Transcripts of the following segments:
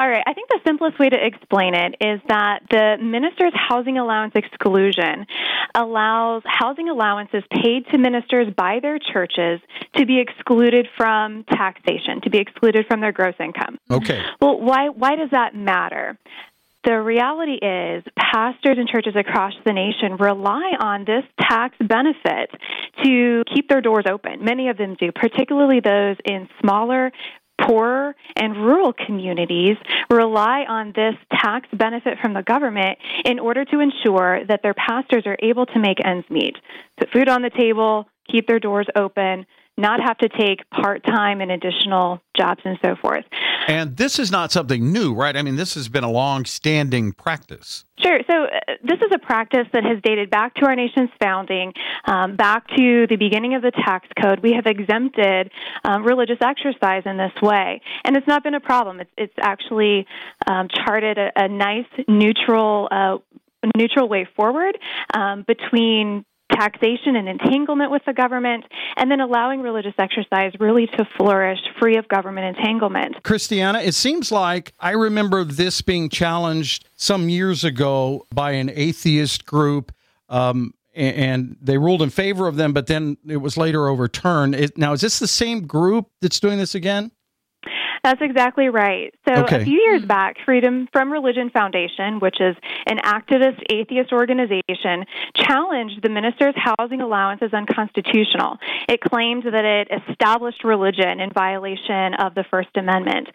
All right. I think the simplest way to explain it is that the minister's housing allowance exclusion allows housing allowances paid to ministers by their churches to be excluded from taxation, to be excluded from their gross income. Okay. Well, why why does that matter? The reality is, pastors and churches across the nation rely on this tax benefit to keep their doors open. Many of them do, particularly those in smaller, poorer and rural communities rely on this tax benefit from the government in order to ensure that their pastors are able to make ends meet, put food on the table, keep their doors open, not have to take part time and additional jobs and so forth. And this is not something new, right? I mean, this has been a long standing practice. Sure. So, uh, this is a practice that has dated back to our nation's founding, um, back to the beginning of the tax code. We have exempted um, religious exercise in this way, and it's not been a problem. It's, it's actually um, charted a, a, nice, neutral, uh, neutral way forward um, between taxation and entanglement with the government, and then allowing religious exercise really to flourish free of government entanglement. Christiana, it seems like I remember this being challenged some years ago by an atheist group. Um, and they ruled in favor of them, but then it was later overturned. now, is this the same group that's doing this again? That's exactly right. So, okay. a few years back, Freedom from Religion Foundation, which is an activist atheist organization, challenged the minister's housing allowance as unconstitutional. It claimed that it established religion in violation of the First Amendment.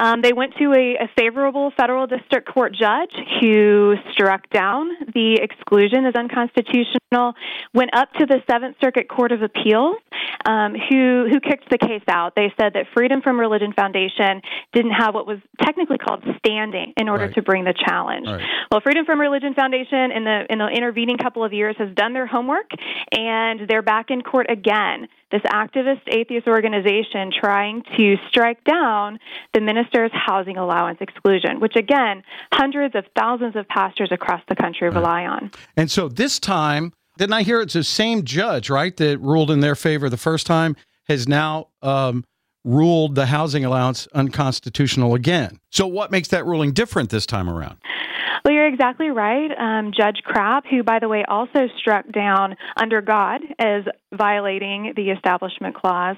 Um, they went to a, a favorable federal district court judge who struck down the exclusion as unconstitutional, went up to the Seventh Circuit Court of Appeals, um, who, who kicked the case out. They said that Freedom from Religion Foundation didn't have what was technically called standing in order right. to bring the challenge. Right. Well, Freedom from Religion Foundation in the in the intervening couple of years has done their homework and they're back in court again. This activist atheist organization trying to strike down the minister's housing allowance exclusion, which again, hundreds of thousands of pastors across the country right. rely on. And so this time, didn't I hear it's the same judge, right, that ruled in their favor the first time, has now um, ruled the housing allowance unconstitutional again. So, what makes that ruling different this time around? Well, you're exactly right. Um, Judge Crabb, who, by the way, also struck down under God as violating the Establishment Clause,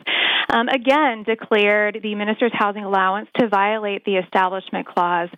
um, again declared the minister's housing allowance to violate the Establishment Clause,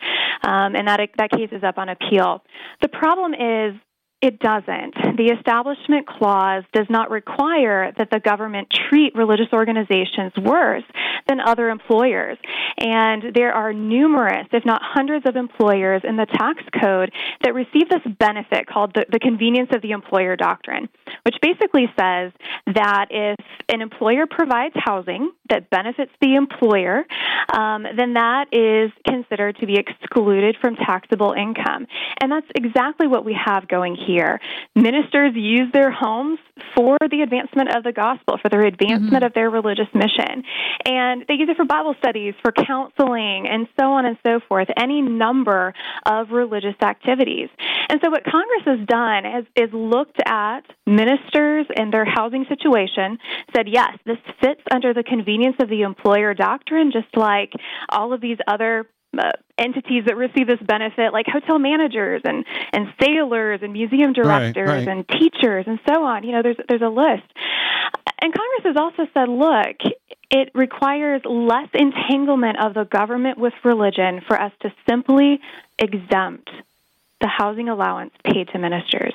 um, and that that case is up on appeal. The problem is it doesn't. The Establishment Clause does not require that the government treat religious organizations worse than other employers. And there are numerous, if not hundreds, of employers in the tax code that receive this benefit called the, the convenience of the employer doctrine, which basically says that if an employer provides housing that benefits the employer, um, then that is considered to be excluded from taxable income. And that's exactly what we have going here. Ministers use their homes for the advancement of the gospel, for their advancement mm-hmm. of their religious mission. And they use it for Bible studies, for counseling, and so on and so forth, any number of religious activities. And so, what Congress has done is, is looked at ministers and their housing situation, said, yes, this fits under the convenience of the employer doctrine, just like all of these other uh, entities that receive this benefit, like hotel managers and and sailors and museum directors right, right. and teachers and so on. You know, there's there's a list. And Congress has also said, look, it requires less entanglement of the government with religion for us to simply exempt the housing allowance paid to ministers.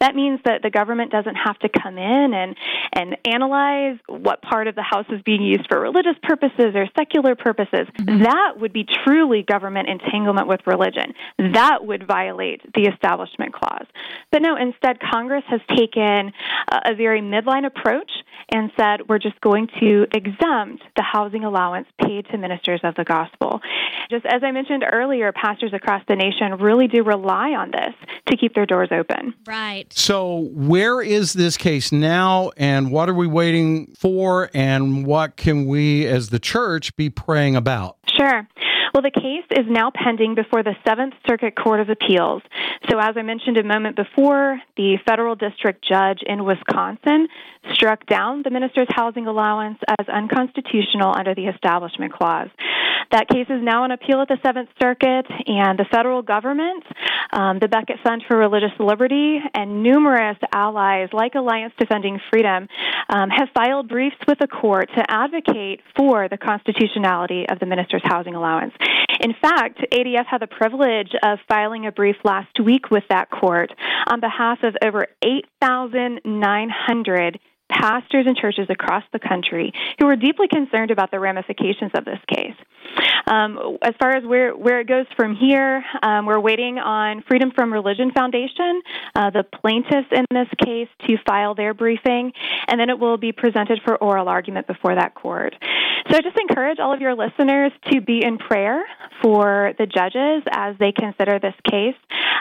That means that the government doesn't have to come in and, and analyze what part of the house is being used for religious purposes or secular purposes. Mm-hmm. That would be truly government entanglement with religion. That would violate the Establishment Clause. But no, instead, Congress has taken a, a very midline approach and said we're just going to exempt the housing allowance paid to ministers of the gospel. Just as I mentioned earlier, pastors across the nation really do rely on this to keep their doors open. Right. So, where is this case now, and what are we waiting for, and what can we as the church be praying about? Sure. Well, the case is now pending before the Seventh Circuit Court of Appeals. So, as I mentioned a moment before, the federal district judge in Wisconsin struck down the minister's housing allowance as unconstitutional under the Establishment Clause. That case is now on appeal at the Seventh Circuit, and the federal government, um, the Becket Fund for Religious Liberty, and numerous allies like Alliance Defending Freedom um, have filed briefs with the court to advocate for the constitutionality of the minister's housing allowance. In fact, ADF had the privilege of filing a brief last week with that court on behalf of over 8,900 pastors and churches across the country who are deeply concerned about the ramifications of this case. Um, as far as where, where it goes from here, um, we're waiting on Freedom from Religion Foundation, uh, the plaintiffs in this case, to file their briefing, and then it will be presented for oral argument before that court. So I just encourage all of your listeners to be in prayer for the judges as they consider this case.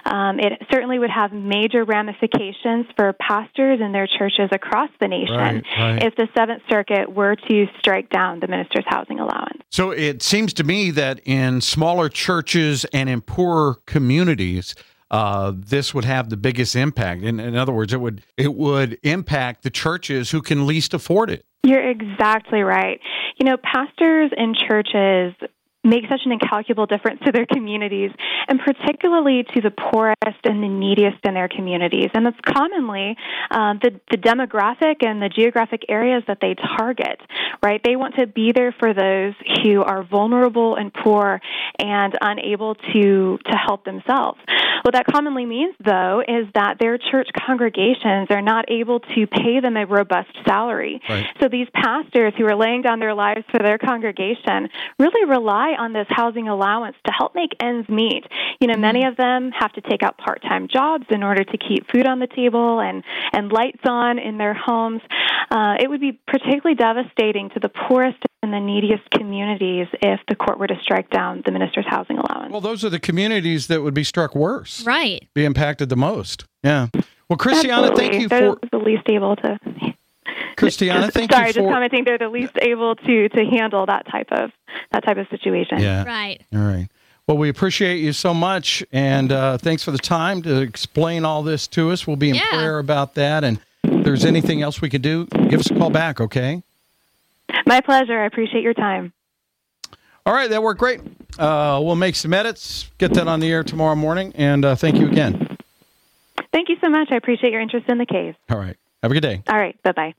Um, it certainly would have major ramifications for pastors and their churches across the nation Right, right. if the Seventh Circuit were to strike down the minister's housing allowance. So it seems to me that in smaller churches and in poorer communities, uh, this would have the biggest impact. In, in other words, it would it would impact the churches who can least afford it. You're exactly right. You know, pastors and churches make such an incalculable difference to their communities, and particularly to the poorest and the neediest in their communities. And it's commonly uh, the, the demographic and the geographic areas that they target, right? They want to be there for those who are vulnerable and poor and unable to, to help themselves. What that commonly means, though, is that their church congregations are not able to pay them a robust salary. Right. So these pastors who are laying down their lives for their congregation really rely on this housing allowance to help make ends meet. You know, many of them have to take out part-time jobs in order to keep food on the table and and lights on in their homes. Uh, it would be particularly devastating to the poorest and the neediest communities if the court were to strike down the minister's housing allowance. Well, those are the communities that would be struck worse, Right. be impacted the most. Yeah. Well, Christiana, thank you They're for the least able to. Christiana. Thank you. Sorry, you just for. commenting. They're the least able to to handle that type of that type of situation. Yeah. Right. All right. Well, we appreciate you so much, and uh, thanks for the time to explain all this to us. We'll be in Yeah. prayer about that, and if there's anything else we could do, give us a call back, okay? My pleasure. I appreciate your time. All right, that worked great. Uh, we'll make some edits, get that on the air tomorrow morning, and uh, thank you again. Thank you so much. I appreciate your interest in the case. All right. Have a good day. All right. Bye bye.